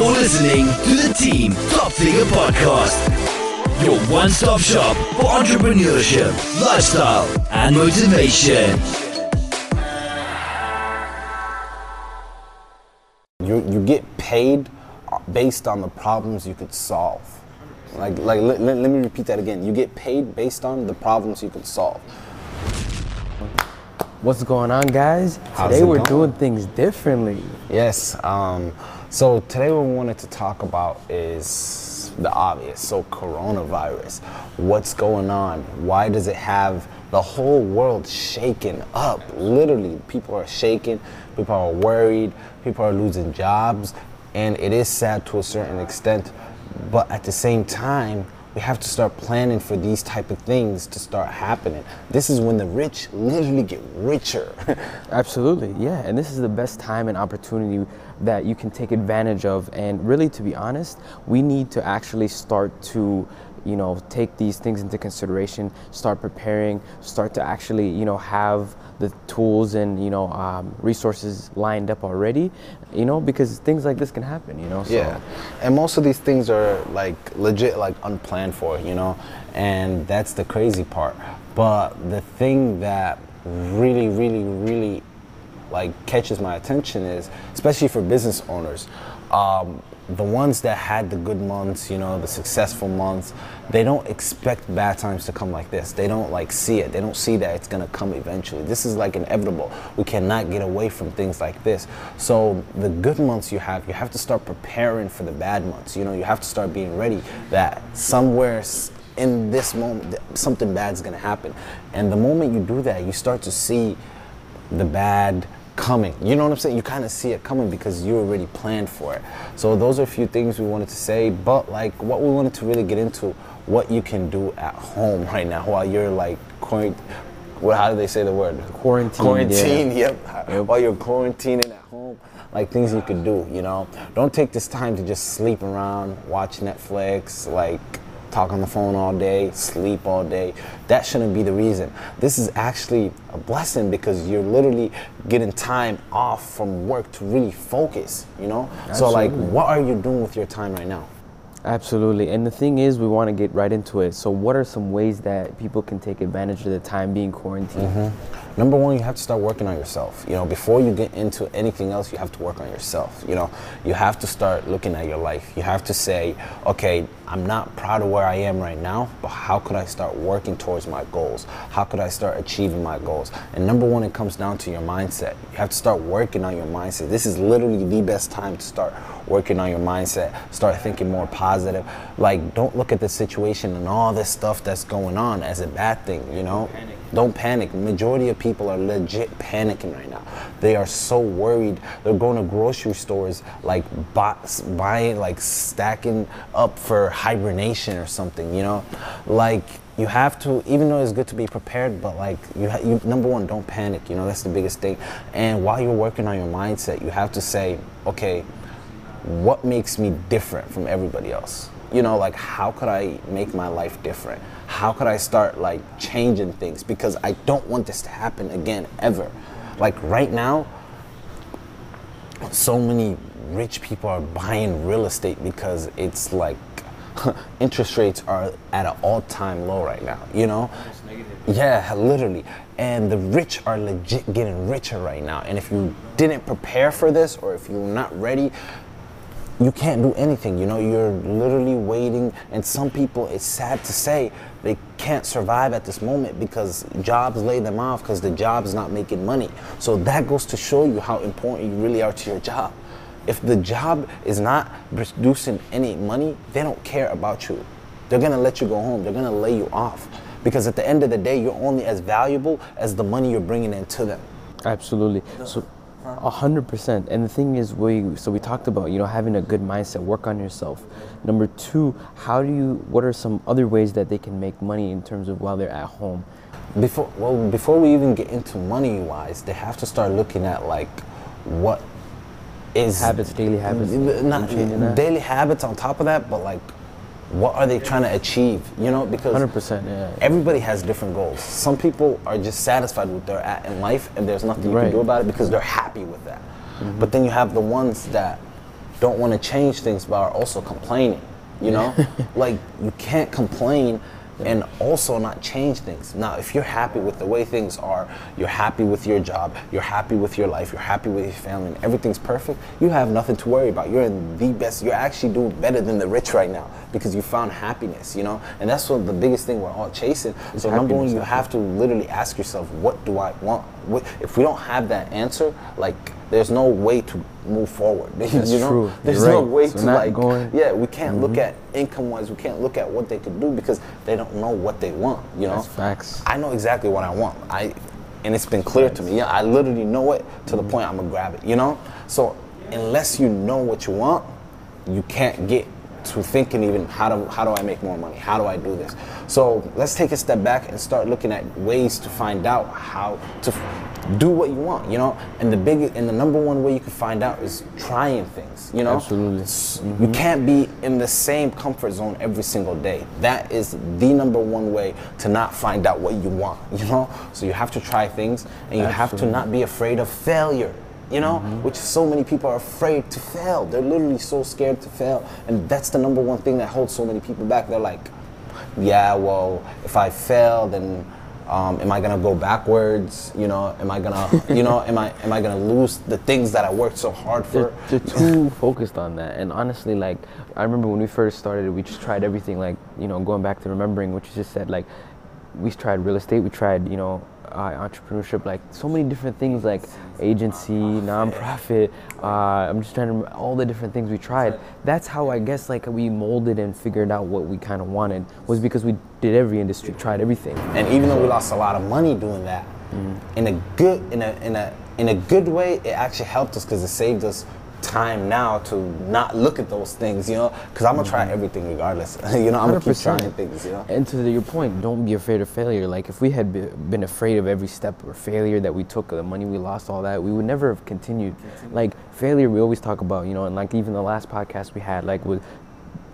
You're listening to the Team Top Figure Podcast, your one stop shop for entrepreneurship, lifestyle, and motivation. You, you get paid based on the problems you could solve. Like, like let, let, let me repeat that again. You get paid based on the problems you could solve. What's going on, guys? How's Today we're going? doing things differently. Yes. Um, so today what we wanted to talk about is the obvious. So coronavirus. What's going on? Why does it have the whole world shaken up? Literally, people are shaken. People are worried. People are losing jobs, and it is sad to a certain extent. But at the same time, we have to start planning for these type of things to start happening. This is when the rich literally get richer. Absolutely, yeah. And this is the best time and opportunity that you can take advantage of. And really, to be honest, we need to actually start to, you know, take these things into consideration, start preparing, start to actually, you know, have the tools and, you know, um, resources lined up already, you know, because things like this can happen, you know. So, Yeah, and most of these things are like legit, like unplanned for, you know, and that's the crazy part. But the thing that really, really, really like catches my attention is, especially for business owners, um, the ones that had the good months, you know, the successful months, they don't expect bad times to come like this. They don't like see it. They don't see that it's gonna come eventually. This is like inevitable. We cannot get away from things like this. So the good months you have, you have to start preparing for the bad months. You know, you have to start being ready that somewhere in this moment th- something bad's gonna happen. And the moment you do that, you start to see the bad coming. You know what I'm saying? You kind of see it coming because you already planned for it. So those are a few things we wanted to say, but like what we wanted to really get into what you can do at home right now while you're like quarant- well, how do they say the word? Quarantine, Quarantine, yeah. yep. While you're quarantining at home, like things you could do, you know? Don't take this time to just sleep around, watch Netflix, like talk on the phone all day, sleep all day. That shouldn't be the reason. This is actually a blessing because you're literally getting time off from work to really focus, you know? So like what are you doing with your time right now? Absolutely. And the thing is, we want to get right into it. So, what are some ways that people can take advantage of the time being quarantined? Mm-hmm. Number one, you have to start working on yourself. You know, before you get into anything else, you have to work on yourself. You know, you have to start looking at your life. You have to say, okay, I'm not proud of where I am right now, but how could I start working towards my goals? How could I start achieving my goals? And number one, it comes down to your mindset. You have to start working on your mindset. This is literally the best time to start working on your mindset. Start thinking more positive. Like, don't look at the situation and all this stuff that's going on as a bad thing, you know? Don't panic. Majority of people are legit panicking right now. They are so worried. They're going to grocery stores like buy, buying, like stacking up for hibernation or something. You know, like you have to. Even though it's good to be prepared, but like you, ha- you number one, don't panic. You know, that's the biggest thing. And while you're working on your mindset, you have to say, okay, what makes me different from everybody else? You know, like how could I make my life different? How could I start like changing things? Because I don't want this to happen again ever. Like right now, so many rich people are buying real estate because it's like interest rates are at an all-time low right now, you know? Yeah, literally. And the rich are legit getting richer right now. And if you didn't prepare for this or if you're not ready, you can't do anything. You know, you're literally waiting. And some people, it's sad to say, they can't survive at this moment because jobs lay them off because the job is not making money. So that goes to show you how important you really are to your job. If the job is not producing any money, they don't care about you. They're gonna let you go home. They're gonna lay you off because at the end of the day, you're only as valuable as the money you're bringing into them. Absolutely. So, a hundred percent. And the thing is, we so we talked about you know having a good mindset, work on yourself. Number two, how do you? What are some other ways that they can make money in terms of while they're at home? before well before we even get into money wise they have to start looking at like what is Habits, daily habits. not daily habits on top of that but like what are they trying to achieve you know because Hundred percent. Yeah. everybody has different goals some people are just satisfied with where they're at in life and there's nothing you Right. can do about it because they're happy with that mm-hmm. but then you have the ones that don't want to change things but are also complaining. You know, like you can't complain and also not change things. Now, if you're happy with the way things are, you're happy with your job, you're happy with your life, you're happy with your family, and everything's perfect, you have nothing to worry about. You're in the best, you're actually doing better than the rich right now because you found happiness, you know? And that's what the biggest thing we're all chasing. It's so, number one, you have to literally ask yourself, what do I want? If we don't have that answer, like, there's no way to move forward. That's you know? true. There's You're no way So to like going- yeah, we can't look Mm-hmm. at income wise, we can't look at what they could do because they don't know what they want, you know? That's facts. I know exactly what I want. I and it's been clear to me. Yeah, I literally know it to Mm-hmm. the point I'm gonna grab it, you know? So unless you know what you want, you can't get to thinking even how do how do I make more money? How do I do this? So let's take a step back and start looking at ways to find out how to f- do what you want, you know? And the big and the number one way you can find out is trying things, you know? Absolutely. S- You mm-hmm. can't be in the same comfort zone every single day. That is the number one way to not find out what you want, you know? So you have to try things and you have to not be afraid of failure, you know? Which so many people are afraid to fail. They're literally so scared to fail. And that's the number one thing that holds so many people back. They're like, yeah, well, if I fail, then um, am I gonna go backwards? You know, am I gonna, you know, am I am I gonna lose the things that I worked so hard for? They're, they're too focused on that. And honestly, like, I remember when we first started, we just tried everything. Like, you know, going back to remembering what you just said, like, we tried real estate, we tried, you know, uh, entrepreneurship, like so many different things, like agency, nonprofit. Uh, I'm just trying to remember all the different things we tried. That's how I guess like we molded and figured out what we kind of wanted was because we did every industry, tried everything. And even though we lost a lot of money doing that, in a good in a in a in a good way, it actually helped us because it saved us time now to not look at those things, you know. Because I'm gonna try everything regardless. you know, I'm gonna keep trying things, you know. And to your point, don't be afraid of failure. Like if we had be- been afraid of every step or failure that we took, the money we lost, all that, we would never have continued. Like failure, we always talk about, you know, and like even the last podcast we had, like with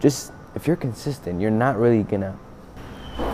just if you're consistent, you're not really gonna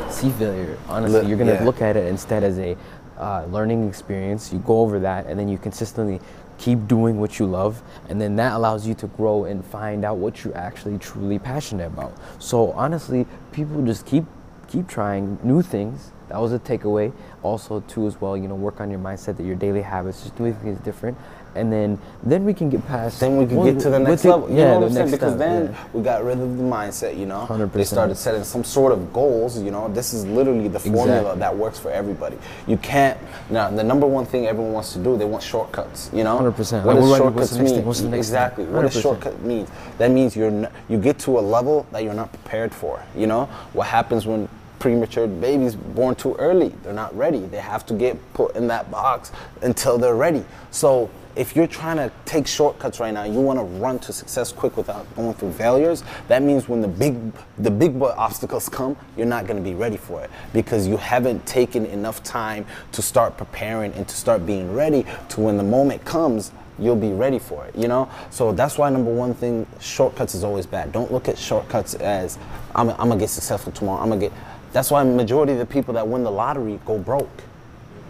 see failure. Honestly, you're gonna yeah. look at it instead as a uh, learning experience. You go over that, and then you consistently keep doing what you love, and then that allows you to grow and find out what you're actually truly passionate about. So honestly, people just keep keep trying new things. That was a takeaway. Also, too, as well, you know, work on your mindset that your daily habits, just doing things different, and then then we can get past. Then we can well, get to the next level. You yeah, know what the I'm saying? Because then yeah. we got rid of the mindset, you know. 100%. They started setting some sort of goals, you know. This is literally the formula Exactly. that works for everybody. You can't now the number one thing everyone wants to do, they want shortcuts, you know. 100%. What Like, does what do I do? shortcuts What's the next mean? thing? What's the next exactly. What does 100%. shortcut mean? That means you're n- you get to a level that you're not prepared for, you know? What happens when premature babies born too early. They're not ready. They have to get put in that box until they're ready. So if you're trying to take shortcuts right now, you want to run to success quick without going through failures. That means when the big the big boy obstacles come, you're not going to be ready for it because you haven't taken enough time to start preparing and to start being ready to when the moment comes you'll be ready for it, you know? So that's why number one thing, shortcuts is always bad. Don't look at shortcuts as I'm, I'm gonna get successful tomorrow. I'm gonna get. That's why majority of the people that win the lottery go broke.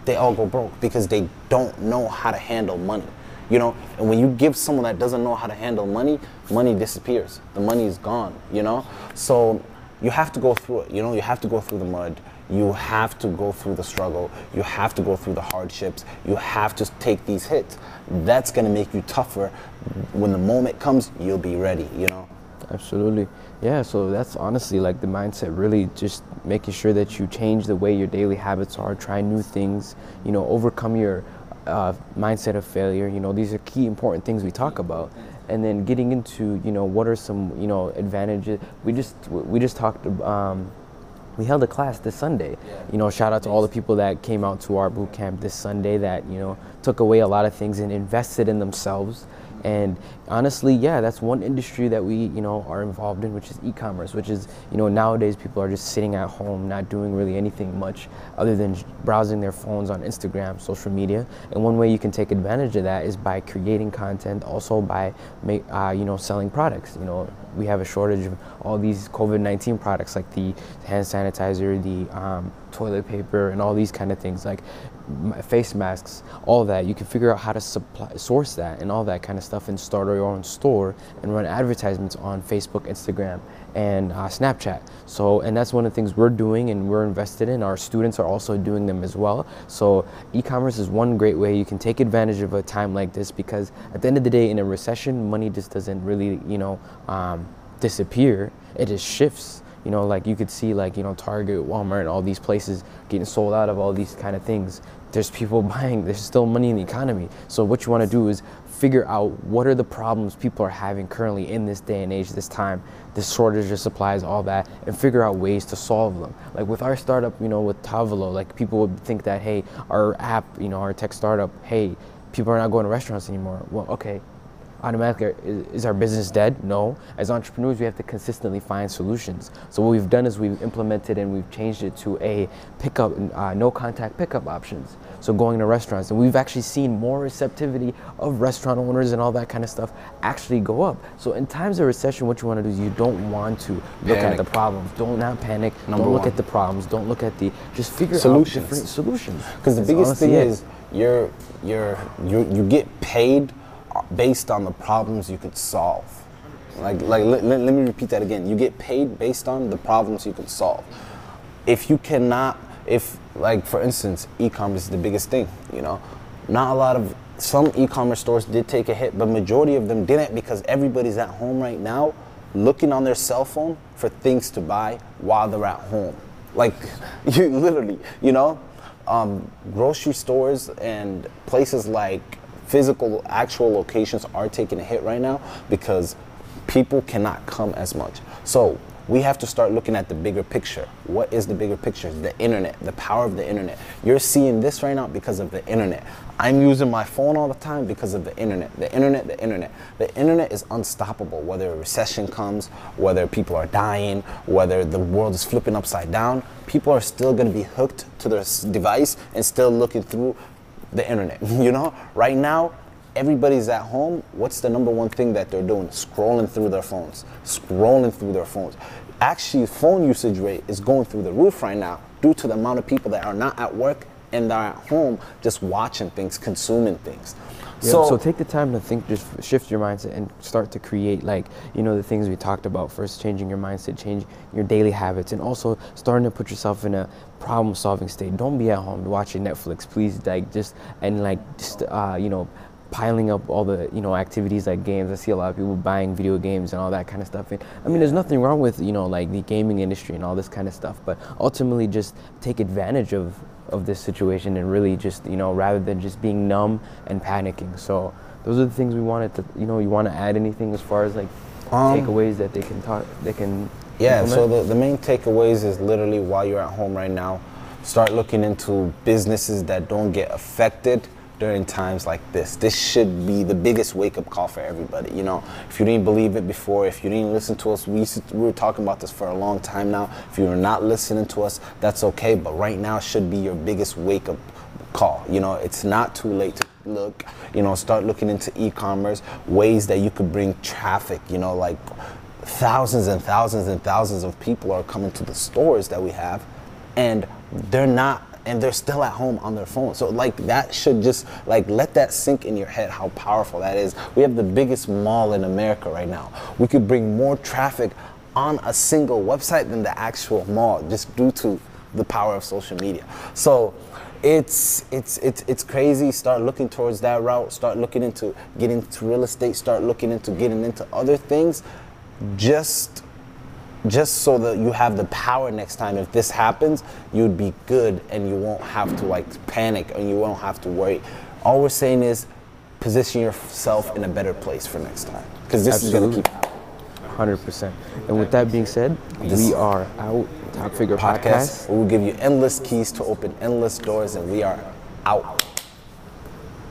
They all go broke because they don't know how to handle money. You know, and when you give someone that doesn't know how to handle money, money disappears. The money is gone. You know, so you have to go through it. You know, you have to go through the mud. You have to go through the struggle. You have to go through the hardships. You have to take these hits. That's gonna make you tougher. When the moment comes, you'll be ready. You know. Absolutely. Yeah, so that's honestly like the mindset really just making sure that you change the way your daily habits are, try new things, you know, overcome your uh, mindset of failure. You know, these are key important things we talk about. And then getting into, you know, what are some, you know, advantages. We just we just talked um, we held a class this Sunday. You know, shout out to all the people that came out to our boot camp this Sunday that, you know, took away a lot of things and invested in themselves. And honestly, yeah, that's one industry that we, you know, are involved in, which is e-commerce, which is, you know, nowadays people are just sitting at home, not doing really anything much other than browsing their phones on Instagram, social media. And one way you can take advantage of that is by creating content, also by, make, uh, you know, selling products. You know, we have a shortage of all these COVID-19 products like the hand sanitizer, the um, toilet paper and all these kind of things like face masks, all that. You can figure out how to supply, source that and all that kind of stuff and start your own store and run advertisements on Facebook, Instagram, and uh, Snapchat. So, and that's one of the things we're doing and we're invested in. Our students are also doing them as well. So, e-commerce is one great way you can take advantage of a time like this because at the end of the day, in a recession, money just doesn't really, you know, um, disappear. It just shifts. You know, like you could see, like you know, Target, Walmart, and all these places getting sold out of all these kind of things. There's people buying. There's still money in the economy. So what you want to do is figure out what are the problems people are having currently in this day and age, this time, this shortage of supplies, all that, and figure out ways to solve them. Like with our startup, you know, with Tavolo, like people would think that, hey, our app, you know, our tech startup, hey, people are not going to restaurants anymore. Well, okay, automatically is, is our business dead? No. As entrepreneurs, we have to consistently find solutions. So what we've done is we've implemented and we've changed it to a pickup, uh, no contact pickup options. So going to restaurants, and we've actually seen more receptivity of restaurant owners and all that kind of stuff actually go up. So in times of recession, what you want to do is you don't want to look at the problems. Don't not panic. Number don't look one. at the problems. Don't look at the. Just figure Solutions. out different solutions. Because the biggest thing it. is you're you're you you get paid based on the problems you could solve. Like like let, let, me repeat that again. You get paid based on the problems you could solve. If you cannot if like for instance, e-commerce is the biggest thing, you know. Not a lot of some e-commerce stores did take a hit, but majority of them didn't because everybody's at home right now looking on their cell phone for things to buy while they're at home. Like you literally, you know, um, grocery stores and places like physical actual locations are taking a hit right now because people cannot come as much. So we have to start looking at the bigger picture. What is the bigger picture? The internet, the power of the internet. You're seeing this right now because of the internet. I'm using my phone all the time because of the internet. The internet, the internet. The internet is unstoppable. Whether a recession comes, whether people are dying, whether the world is flipping upside down, people are still going to be hooked to their device and still looking through the internet. You know, right now, everybody's at home. What's the number one thing that they're doing? Scrolling through their phones. Scrolling through their phones. Actually, phone usage rate is going through the roof right now due to the amount of people that are not at work and they're at home just watching things, consuming things. Yeah, so, take the time to think, just shift your mindset and start to create, like, you know, the things we talked about. First, changing your mindset, change your daily habits, and also starting to put yourself in a problem solving state. Don't be at home watching Netflix, please, like, just, and like, just, uh, you know, piling up all the you know activities like games. I see a lot of people buying video games and all that kind of stuff. And I mean, there's nothing wrong with you know like the gaming industry and all this kind of stuff, but ultimately just take advantage of of this situation and really just you know rather than just being numb and panicking. So those are the things we wanted to you know you want to add anything as far as like Um, takeaways that they can talk they can Yeah, so the, the main takeaways is literally while you're at home right now, start looking into businesses that don't get affected during times like this. This should be the biggest wake up call for everybody. You know, if you didn't believe it before, if you didn't listen to us, we, to- we were talking about this for a long time now. If you are not listening to us, that's okay, but right now should be your biggest wake up call. You know, it's not too late to look, you know, start looking into e-commerce, ways that you could bring traffic, you know, like thousands and thousands and thousands of people are coming to the stores that we have and they're not and they're still at home on their phone. So like that should just like let that sink in your head how powerful that is. We have the biggest mall in America right now. We could bring more traffic on a single website than the actual mall just due to the power of social media. So it's it's it's it's crazy. Start looking towards that route. Start looking into getting into real estate. Start looking into getting into other things. Just just so that you have the power next time if this happens you'd be good and you won't have to like panic and you won't have to worry all we're saying is position yourself in a better place for next time because this is going to Absolutely. keep Hundred percent. And with that being said, This- we are out. Top Figure podcast Podcast. we will give you endless keys to open endless doors and we are out